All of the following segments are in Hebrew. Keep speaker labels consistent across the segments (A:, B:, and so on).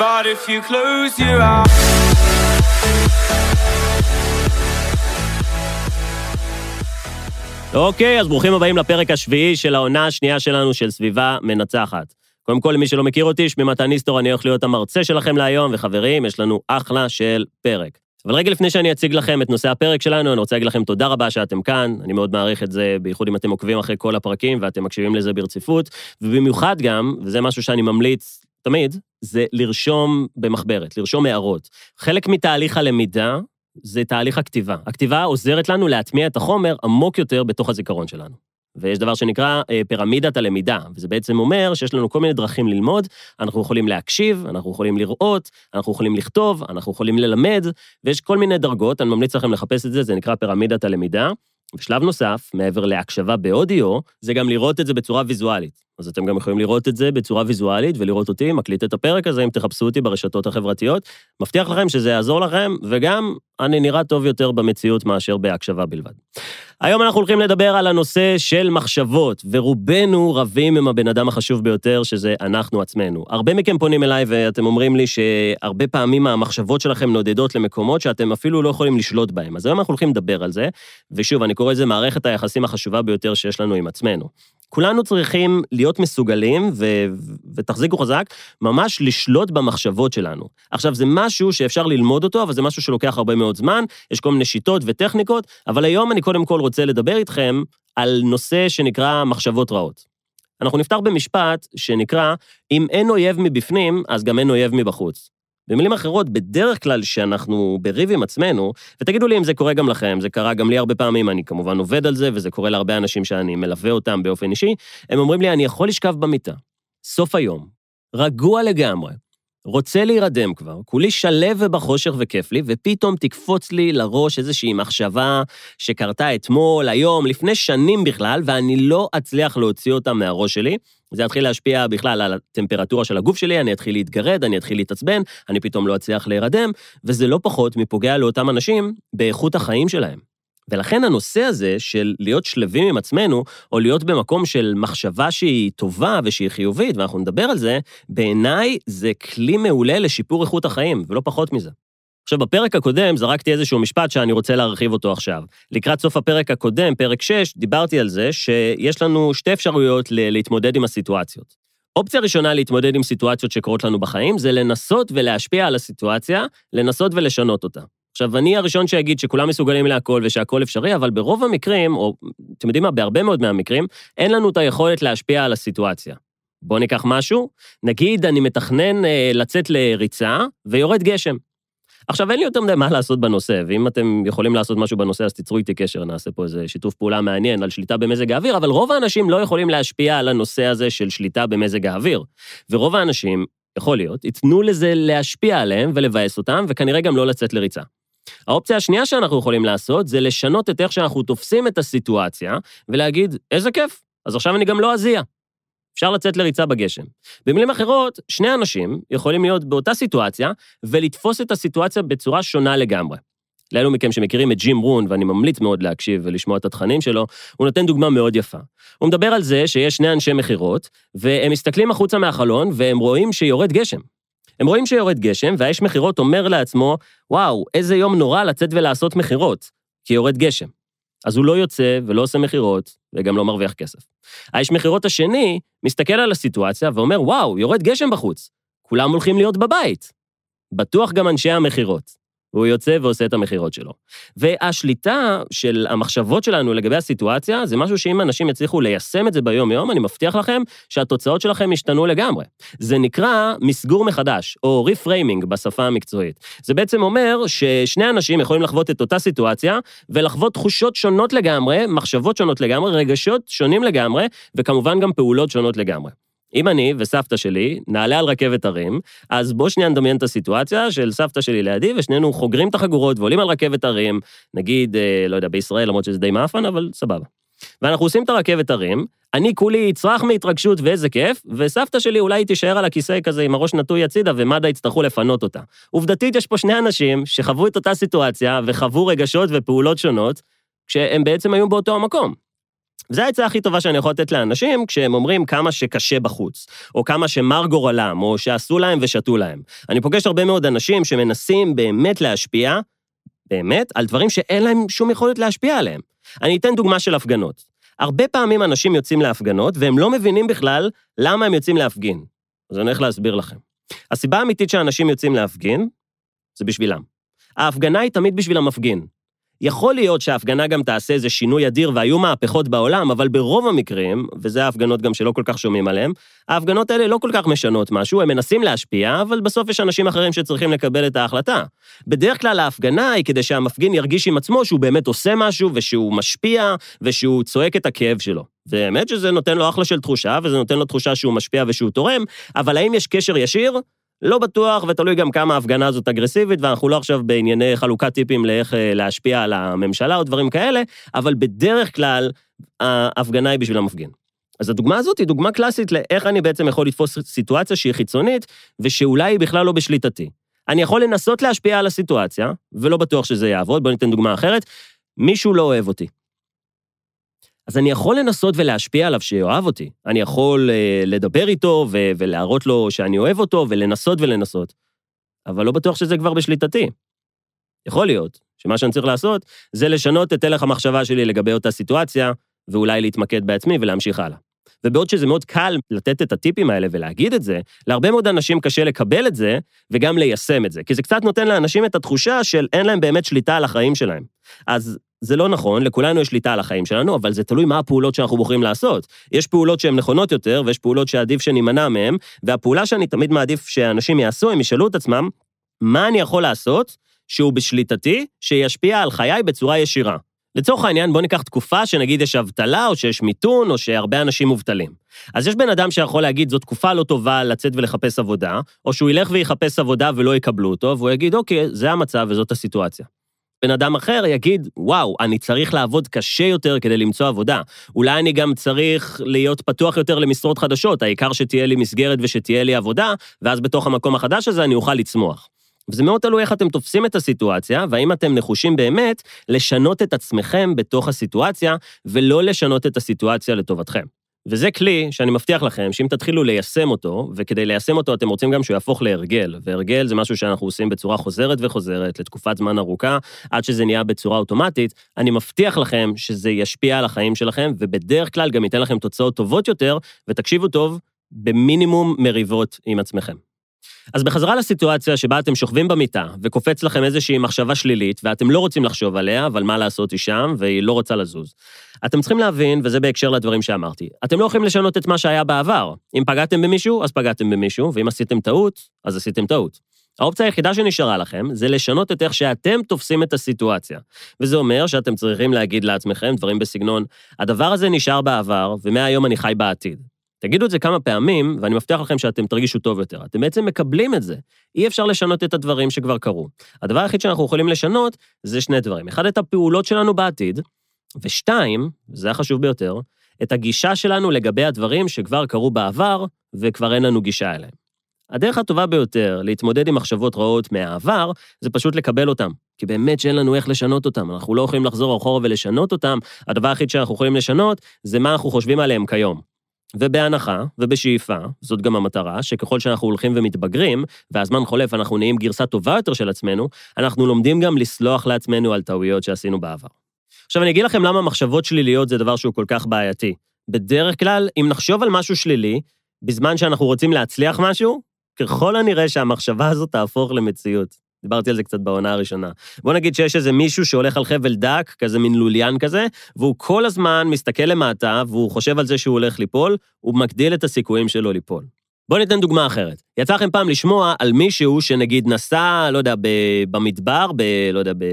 A: But if you close your eyes
B: אוקיי, אז ברוכים הבאים לפרק השביעי של העונה השנייה שלנו של סביבה מנצחת. קודם כל, למי שלא מכיר אותי, שמי מתן ניסטור, אני הולך להיות המרצה שלכם להיום, וחברים, יש לנו אחלה של פרק. אבל רגע לפני שאני אציג לכם את נושא הפרק שלנו, אני רוצה להגיד לכם תודה רבה שאתם כאן, אני מאוד מעריך את זה, בייחוד אם אתם עוקבים אחרי כל הפרקים ואתם מקשיבים לזה ברציפות, ובמיוחד גם, וזה משהו שאני ממליץ תמיד, זה לרשום במחברת, לרשום הערות. חלק מתהליך הלמידה זה תהליך הכתיבה. הכתיבה עוזרת לנו להטמיע את החומר עמוק יותר בתוך הזיכרון שלנו. ויש דבר שנקרא אה, פירמידת הלמידה, וזה בעצם אומר שיש לנו כל מיני דרכים ללמוד, אנחנו יכולים להקשיב, אנחנו יכולים לראות, אנחנו יכולים לכתוב, אנחנו יכולים ללמד, ויש כל מיני דרגות, אני ממליץ לכם לחפש את זה, זה נקרא פירמידת הלמידה. ושלב נוסף, מעבר להקשבה באודיו, זה גם לראות את זה בצורה ויזואלית. אז אתם גם יכולים לראות את זה בצורה ויזואלית ולראות אותי מקליט את הפרק הזה, אם תחפשו אותי ברשתות החברתיות. מבטיח לכם שזה יעזור לכם, וגם אני נראה טוב יותר במציאות מאשר בהקשבה בלבד. היום אנחנו הולכים לדבר על הנושא של מחשבות, ורובנו רבים עם הבן אדם החשוב ביותר, שזה אנחנו עצמנו. הרבה מכם פונים אליי ואתם אומרים לי שהרבה פעמים המחשבות שלכם נודדות למקומות שאתם אפילו לא יכולים לשלוט בהם. אז היום אנחנו הולכים לדבר על זה, ושוב, אני קורא לזה מערכת היחסים החשובה ביותר שיש לנו עם עצמנו. כולנו צריכים להיות מסוגלים, ו... ותחזיקו חזק, ממש לשלוט במחשבות שלנו. עכשיו, זה משהו שאפשר ללמוד אותו, אבל זה משהו שלוקח הרבה מאוד זמן, יש כל מיני שיטות וטכניקות, אבל היום אני קודם כל רוצה לדבר איתכם על נושא שנקרא מחשבות רעות. אנחנו נפתח במשפט שנקרא, אם אין אויב מבפנים, אז גם אין אויב מבחוץ. במילים אחרות, בדרך כלל שאנחנו בריב עם עצמנו, ותגידו לי אם זה קורה גם לכם, זה קרה גם לי הרבה פעמים, אני כמובן עובד על זה, וזה קורה להרבה אנשים שאני מלווה אותם באופן אישי, הם אומרים לי, אני יכול לשכב במיטה, סוף היום, רגוע לגמרי, רוצה להירדם כבר, כולי שלו ובחושך וכיף לי, ופתאום תקפוץ לי לראש איזושהי מחשבה שקרתה אתמול, היום, לפני שנים בכלל, ואני לא אצליח להוציא אותה מהראש שלי. זה יתחיל להשפיע בכלל על הטמפרטורה של הגוף שלי, אני אתחיל להתגרד, אני אתחיל להתעצבן, אני פתאום לא אצליח להירדם, וזה לא פחות מפוגע לאותם אנשים באיכות החיים שלהם. ולכן הנושא הזה של להיות שלווים עם עצמנו, או להיות במקום של מחשבה שהיא טובה ושהיא חיובית, ואנחנו נדבר על זה, בעיניי זה כלי מעולה לשיפור איכות החיים, ולא פחות מזה. עכשיו, בפרק הקודם זרקתי איזשהו משפט שאני רוצה להרחיב אותו עכשיו. לקראת סוף הפרק הקודם, פרק 6, דיברתי על זה שיש לנו שתי אפשרויות להתמודד עם הסיטואציות. אופציה ראשונה להתמודד עם סיטואציות שקורות לנו בחיים, זה לנסות ולהשפיע על הסיטואציה, לנסות ולשנות אותה. עכשיו, אני הראשון שיגיד שכולם מסוגלים להכל ושהכול אפשרי, אבל ברוב המקרים, או אתם יודעים מה, בהרבה מאוד מהמקרים, אין לנו את היכולת להשפיע על הסיטואציה. בואו ניקח משהו, נגיד אני מתכנן אה, לצאת לריצה ויורד גשם. עכשיו, אין לי יותר מדי מה לעשות בנושא, ואם אתם יכולים לעשות משהו בנושא, אז תיצרו איתי קשר, נעשה פה איזה שיתוף פעולה מעניין על שליטה במזג האוויר, אבל רוב האנשים לא יכולים להשפיע על הנושא הזה של שליטה במזג האוויר. ורוב האנשים, יכול להיות, ייתנו לזה להשפיע עליהם ולבאס אותם, וכנראה גם לא לצאת לריצה. האופציה השנייה שאנחנו יכולים לעשות זה לשנות את איך שאנחנו תופסים את הסיטואציה ולהגיד, איזה כיף, אז עכשיו אני גם לא אזיע. אפשר לצאת לריצה בגשם. במילים אחרות, שני אנשים יכולים להיות באותה סיטואציה ולתפוס את הסיטואציה בצורה שונה לגמרי. לאלו מכם שמכירים את ג'ים רון, ואני ממליץ מאוד להקשיב ולשמוע את התכנים שלו, הוא נותן דוגמה מאוד יפה. הוא מדבר על זה שיש שני אנשי מכירות, והם מסתכלים החוצה מהחלון, והם רואים שיורד גשם. הם רואים שיורד גשם, והאיש מכירות אומר לעצמו, וואו, איזה יום נורא לצאת ולעשות מכירות, כי יורד גשם. אז הוא לא יוצא ולא עושה מכירות, וגם לא מרוויח כסף. האיש מכירות השני מסתכל על הסיטואציה ואומר, וואו, יורד גשם בחוץ, כולם הולכים להיות בבית. בטוח גם אנשי המכירות. והוא יוצא ועושה את המכירות שלו. והשליטה של המחשבות שלנו לגבי הסיטואציה, זה משהו שאם אנשים יצליחו ליישם את זה ביום-יום, אני מבטיח לכם שהתוצאות שלכם ישתנו לגמרי. זה נקרא מסגור מחדש, או ריפריימינג בשפה המקצועית. זה בעצם אומר ששני אנשים יכולים לחוות את אותה סיטואציה, ולחוות תחושות שונות לגמרי, מחשבות שונות לגמרי, רגשות שונים לגמרי, וכמובן גם פעולות שונות לגמרי. אם אני וסבתא שלי נעלה על רכבת הרים, אז בוא שנייה נדמיין את הסיטואציה של סבתא שלי לידי, ושנינו חוגרים את החגורות ועולים על רכבת הרים, נגיד, אה, לא יודע, בישראל, למרות שזה די מאפן, אבל סבבה. ואנחנו עושים את הרכבת הרים, אני כולי צרח מהתרגשות ואיזה כיף, וסבתא שלי אולי תישאר על הכיסא כזה עם הראש נטוי הצידה, ומד"א יצטרכו לפנות אותה. עובדתית, יש פה שני אנשים שחוו את אותה סיטואציה וחוו רגשות ופעולות שונות, כשהם בעצם היו באותו המקום. וזו העצה הכי טובה שאני יכול לתת לאנשים כשהם אומרים כמה שקשה בחוץ, או כמה שמר גורלם, או שעשו להם ושתו להם. אני פוגש הרבה מאוד אנשים שמנסים באמת להשפיע, באמת, על דברים שאין להם שום יכולת להשפיע עליהם. אני אתן דוגמה של הפגנות. הרבה פעמים אנשים יוצאים להפגנות, והם לא מבינים בכלל למה הם יוצאים להפגין. אז אני הולך להסביר לכם. הסיבה האמיתית שאנשים יוצאים להפגין, זה בשבילם. ההפגנה היא תמיד בשביל המפגין. יכול להיות שההפגנה גם תעשה איזה שינוי אדיר והיו מהפכות בעולם, אבל ברוב המקרים, וזה ההפגנות גם שלא כל כך שומעים עליהן, ההפגנות האלה לא כל כך משנות משהו, הם מנסים להשפיע, אבל בסוף יש אנשים אחרים שצריכים לקבל את ההחלטה. בדרך כלל ההפגנה היא כדי שהמפגין ירגיש עם עצמו שהוא באמת עושה משהו, ושהוא משפיע, ושהוא צועק את הכאב שלו. באמת שזה נותן לו אחלה של תחושה, וזה נותן לו תחושה שהוא משפיע ושהוא תורם, אבל האם יש קשר ישיר? לא בטוח, ותלוי גם כמה ההפגנה הזאת אגרסיבית, ואנחנו לא עכשיו בענייני חלוקת טיפים לאיך אה, להשפיע על הממשלה או דברים כאלה, אבל בדרך כלל ההפגנה היא בשביל המפגין. אז הדוגמה הזאת היא דוגמה קלאסית לאיך אני בעצם יכול לתפוס סיטואציה שהיא חיצונית, ושאולי היא בכלל לא בשליטתי. אני יכול לנסות להשפיע על הסיטואציה, ולא בטוח שזה יעבוד, בואו ניתן דוגמה אחרת. מישהו לא אוהב אותי. אז אני יכול לנסות ולהשפיע עליו שיאהב אותי. אני יכול uh, לדבר איתו ו- ולהראות לו שאני אוהב אותו, ולנסות ולנסות. אבל לא בטוח שזה כבר בשליטתי. יכול להיות שמה שאני צריך לעשות זה לשנות את הלך המחשבה שלי לגבי אותה סיטואציה, ואולי להתמקד בעצמי ולהמשיך הלאה. ובעוד שזה מאוד קל לתת את הטיפים האלה ולהגיד את זה, להרבה מאוד אנשים קשה לקבל את זה וגם ליישם את זה, כי זה קצת נותן לאנשים את התחושה של אין להם באמת שליטה על החיים שלהם. אז זה לא נכון, לכולנו יש שליטה על החיים שלנו, אבל זה תלוי מה הפעולות שאנחנו בוחרים לעשות. יש פעולות שהן נכונות יותר, ויש פעולות שעדיף שנימנע מהן, והפעולה שאני תמיד מעדיף שאנשים יעשו, הם ישאלו את עצמם, מה אני יכול לעשות שהוא בשליטתי, שישפיע על חיי בצורה ישירה. לצורך העניין, בואו ניקח תקופה שנגיד יש אבטלה, או שיש מיתון, או שהרבה אנשים מובטלים. אז יש בן אדם שיכול להגיד, זו תקופה לא טובה לצאת ולחפש עבודה, או שהוא ילך ויחפש עבודה ולא יקבלו אותו, והוא יגיד, אוקיי, זה המצב וזאת הסיטואציה. בן אדם אחר יגיד, וואו, אני צריך לעבוד קשה יותר כדי למצוא עבודה. אולי אני גם צריך להיות פתוח יותר למשרות חדשות, העיקר שתהיה לי מסגרת ושתהיה לי עבודה, ואז בתוך המקום החדש הזה אני אוכל לצמוח. וזה מאוד תלוי איך אתם תופסים את הסיטואציה, והאם אתם נחושים באמת לשנות את עצמכם בתוך הסיטואציה, ולא לשנות את הסיטואציה לטובתכם. וזה כלי שאני מבטיח לכם שאם תתחילו ליישם אותו, וכדי ליישם אותו אתם רוצים גם שהוא יהפוך להרגל, והרגל זה משהו שאנחנו עושים בצורה חוזרת וחוזרת, לתקופת זמן ארוכה, עד שזה נהיה בצורה אוטומטית, אני מבטיח לכם שזה ישפיע על החיים שלכם, ובדרך כלל גם ייתן לכם תוצאות טובות יותר, ותקשיבו טוב, במינימום מריבות עם עצמכם. אז בחזרה לסיטואציה שבה אתם שוכבים במיטה, וקופץ לכם איזושהי מחשבה שלילית, ואתם לא רוצים לחשוב עליה, אבל מה לעשות היא שם, והיא לא רוצה לזוז. אתם צריכים להבין, וזה בהקשר לדברים שאמרתי, אתם לא יכולים לשנות את מה שהיה בעבר. אם פגעתם במישהו, אז פגעתם במישהו, ואם עשיתם טעות, אז עשיתם טעות. האופציה היחידה שנשארה לכם זה לשנות את איך שאתם תופסים את הסיטואציה. וזה אומר שאתם צריכים להגיד לעצמכם דברים בסגנון, הדבר הזה נשאר בעבר, ומהיום אני חי בעתיד. תגידו את זה כמה פעמים, ואני מבטיח לכם שאתם תרגישו טוב יותר. אתם בעצם מקבלים את זה. אי אפשר לשנות את הדברים שכבר קרו. הדבר היחיד שאנחנו יכולים לשנות זה שני דברים. אחד, את הפעולות שלנו בעתיד, ושתיים, זה החשוב ביותר, את הגישה שלנו לגבי הדברים שכבר קרו בעבר, וכבר אין לנו גישה אליהם. הדרך הטובה ביותר להתמודד עם מחשבות רעות מהעבר, זה פשוט לקבל אותם. כי באמת שאין לנו איך לשנות אותם, אנחנו לא יכולים לחזור אחורה ולשנות אותם, הדבר היחיד שאנחנו יכולים לשנות, זה מה אנחנו חושבים עליהם כיום. ובהנחה, ובשאיפה, זאת גם המטרה, שככל שאנחנו הולכים ומתבגרים, והזמן חולף אנחנו נהיים גרסה טובה יותר של עצמנו, אנחנו לומדים גם לסלוח לעצמנו על טעויות שעשינו בעבר. עכשיו אני אגיד לכם למה מחשבות שליליות זה דבר שהוא כל כך בעייתי. בדרך כלל, אם נחשוב על משהו שלילי, בזמן שאנחנו רוצים להצליח משהו, ככל הנראה שהמחשבה הזאת תהפוך למציאות. דיברתי על זה קצת בעונה הראשונה. בוא נגיד שיש איזה מישהו שהולך על חבל דק, כזה מין לוליין כזה, והוא כל הזמן מסתכל למטה, והוא חושב על זה שהוא הולך ליפול, הוא מגדיל את הסיכויים שלו ליפול. בואו ניתן דוגמה אחרת. יצא לכם פעם לשמוע על מישהו שנגיד נסע, לא יודע, במדבר, ב, לא יודע, ב,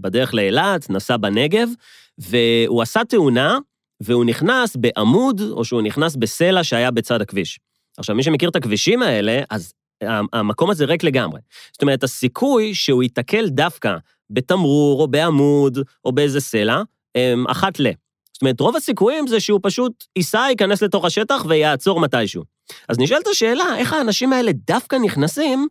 B: בדרך לאילת, נסע בנגב, והוא עשה תאונה, והוא נכנס בעמוד, או שהוא נכנס בסלע שהיה בצד הכביש. עכשיו, מי שמכיר את הכבישים האלה, אז המקום הזה ריק לגמרי. זאת אומרת, הסיכוי שהוא ייתקל דווקא בתמרור, או בעמוד, או באיזה סלע, אחת ל. זאת אומרת, רוב הסיכויים זה שהוא פשוט ייסע, ייכנס לתוך השטח ויעצור מתישהו. אז נשאלת השאלה, איך האנשים האלה דווקא נכנסים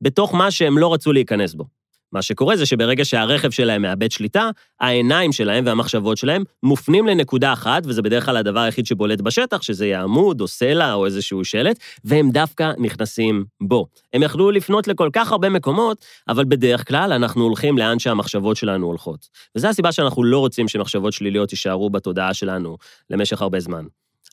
B: בתוך מה שהם לא רצו להיכנס בו? מה שקורה זה שברגע שהרכב שלהם מאבד שליטה, העיניים שלהם והמחשבות שלהם מופנים לנקודה אחת, וזה בדרך כלל הדבר היחיד שבולט בשטח, שזה יהיה עמוד או סלע או איזשהו שלט, והם דווקא נכנסים בו. הם יכלו לפנות לכל כך הרבה מקומות, אבל בדרך כלל אנחנו הולכים לאן שהמחשבות שלנו הולכות. וזו הסיבה שאנחנו לא רוצים שמחשבות שליליות יישארו בתודעה שלנו למשך הרבה זמן.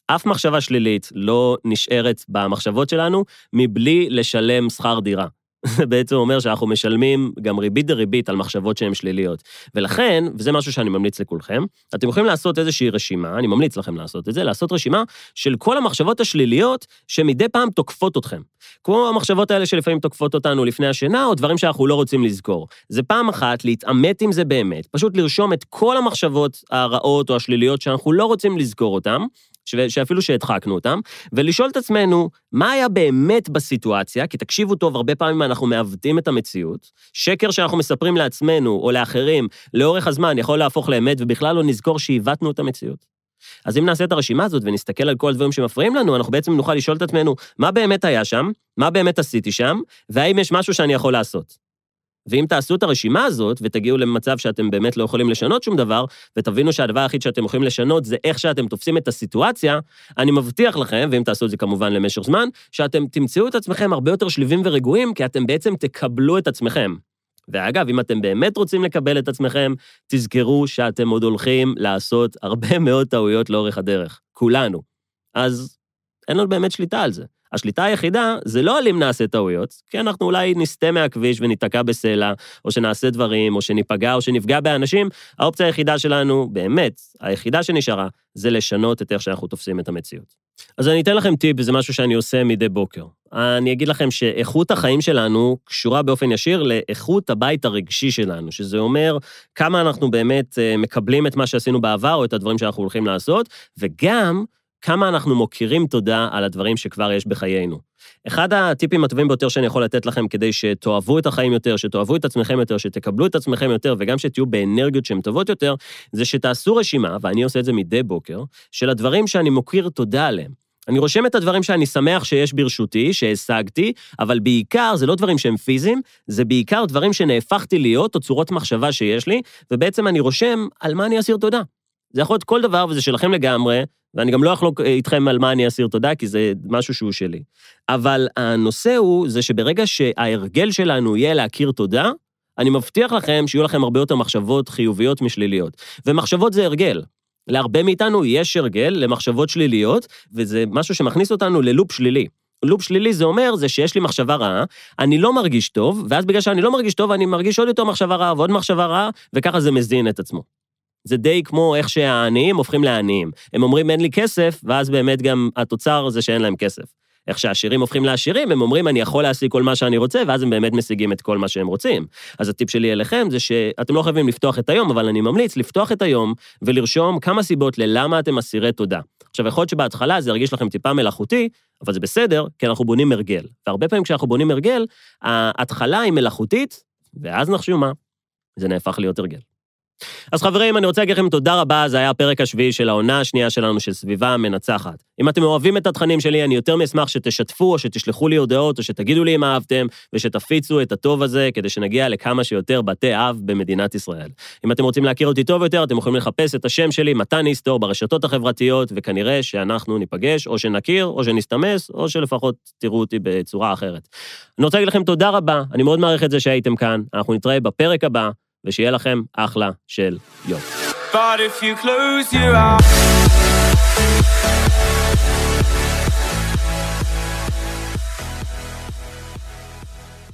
B: אף מחשבה שלילית לא נשארת במחשבות שלנו מבלי לשלם שכר דירה. זה בעצם אומר שאנחנו משלמים גם ריבית דריבית על מחשבות שהן שליליות. ולכן, וזה משהו שאני ממליץ לכולכם, אתם יכולים לעשות איזושהי רשימה, אני ממליץ לכם לעשות את זה, לעשות רשימה של כל המחשבות השליליות שמדי פעם תוקפות אתכם. כמו המחשבות האלה שלפעמים תוקפות אותנו לפני השינה, או דברים שאנחנו לא רוצים לזכור. זה פעם אחת להתעמת עם זה באמת, פשוט לרשום את כל המחשבות הרעות או השליליות שאנחנו לא רוצים לזכור אותן, שאפילו שהדחקנו אותם, ולשאול את עצמנו, מה היה באמת בסיטואציה, כי תקשיבו טוב, הרבה פעמים אנחנו מעוותים את המציאות, שקר שאנחנו מספרים לעצמנו או לאחרים לאורך הזמן יכול להפוך לאמת, ובכלל לא נזכור שעיוותנו את המציאות. אז אם נעשה את הרשימה הזאת ונסתכל על כל הדברים שמפריעים לנו, אנחנו בעצם נוכל לשאול את עצמנו, מה באמת היה שם, מה באמת עשיתי שם, והאם יש משהו שאני יכול לעשות. ואם תעשו את הרשימה הזאת, ותגיעו למצב שאתם באמת לא יכולים לשנות שום דבר, ותבינו שהדבר היחיד שאתם יכולים לשנות זה איך שאתם תופסים את הסיטואציה, אני מבטיח לכם, ואם תעשו את זה כמובן למשך זמן, שאתם תמצאו את עצמכם הרבה יותר שלווים ורגועים, כי אתם בעצם תקבלו את עצמכם. ואגב, אם אתם באמת רוצים לקבל את עצמכם, תזכרו שאתם עוד הולכים לעשות הרבה מאוד טעויות לאורך הדרך. כולנו. אז אין לנו באמת שליטה על זה. השליטה היחידה זה לא על אם נעשה טעויות, כי אנחנו אולי נסטה מהכביש וניתקע בסלע, או שנעשה דברים, או שניפגע, או שנפגע באנשים, האופציה היחידה שלנו, באמת, היחידה שנשארה, זה לשנות את איך שאנחנו תופסים את המציאות. אז אני אתן לכם טיפ, וזה משהו שאני עושה מדי בוקר. אני אגיד לכם שאיכות החיים שלנו קשורה באופן ישיר לאיכות הבית הרגשי שלנו, שזה אומר כמה אנחנו באמת אה, מקבלים את מה שעשינו בעבר, או את הדברים שאנחנו הולכים לעשות, וגם כמה אנחנו מוקירים תודה על הדברים שכבר יש בחיינו. אחד הטיפים הטובים ביותר שאני יכול לתת לכם כדי שתאהבו את החיים יותר, שתאהבו את עצמכם יותר, שתקבלו את עצמכם יותר, וגם שתהיו באנרגיות שהן טובות יותר, זה שתעשו רשימה, ואני עושה את זה מדי בוקר, של הדברים שאני מוקיר תודה עליהם. אני רושם את הדברים שאני שמח שיש ברשותי, שהשגתי, אבל בעיקר זה לא דברים שהם פיזיים, זה בעיקר דברים שנהפכתי להיות, או צורות מחשבה שיש לי, ובעצם אני רושם על מה אני אסיר תודה. זה יכול להיות כל דבר, וזה שלכם לגמרי, ואני גם לא אחלוק איתכם על מה אני אסיר תודה, כי זה משהו שהוא שלי. אבל הנושא הוא, זה שברגע שההרגל שלנו יהיה להכיר תודה, אני מבטיח לכם שיהיו לכם הרבה יותר מחשבות חיוביות משליליות. ומחשבות זה הרגל. להרבה מאיתנו יש הרגל למחשבות שליליות, וזה משהו שמכניס אותנו ללופ שלילי. לופ שלילי זה אומר, זה שיש לי מחשבה רעה, אני לא מרגיש טוב, ואז בגלל שאני לא מרגיש טוב, אני מרגיש עוד יותר מחשבה רעה ועוד מחשבה רעה, וככה זה מזין את עצמו. זה די כמו איך שהעניים הופכים לעניים. הם אומרים אין לי כסף, ואז באמת גם התוצר זה שאין להם כסף. איך שהעשירים הופכים לעשירים, הם אומרים אני יכול להשיג כל מה שאני רוצה, ואז הם באמת משיגים את כל מה שהם רוצים. אז הטיפ שלי אליכם זה שאתם לא חייבים לפתוח את היום, אבל אני ממליץ לפתוח את היום ולרשום כמה סיבות ללמה אתם אסירי תודה. עכשיו, יכול להיות שבהתחלה זה ירגיש לכם טיפה מלאכותי, אבל זה בסדר, כי אנחנו בונים הרגל. והרבה פעמים כשאנחנו בונים הרגל, ההתחלה היא מלאכותית, ואז נחשו מה, זה נהפך להיות הרגל. אז חברים, אני רוצה להגיד לכם תודה רבה, זה היה הפרק השביעי של העונה השנייה שלנו של סביבה מנצחת. אם אתם אוהבים את התכנים שלי, אני יותר מאשמח שתשתפו, או שתשלחו לי הודעות, או שתגידו לי אם אהבתם, ושתפיצו את הטוב הזה, כדי שנגיע לכמה שיותר בתי אב במדינת ישראל. אם אתם רוצים להכיר אותי טוב יותר, אתם יכולים לחפש את השם שלי, מתן היסטור, ברשתות החברתיות, וכנראה שאנחנו ניפגש, או שנכיר, או שנסתמס, או שלפחות תראו אותי בצורה אחרת. אני רוצה להגיד לכם תודה רבה, אני מאוד מעריך את זה שהייתם כאן, אנחנו נתראה בפרק הבא. ושיהיה לכם אחלה של יום.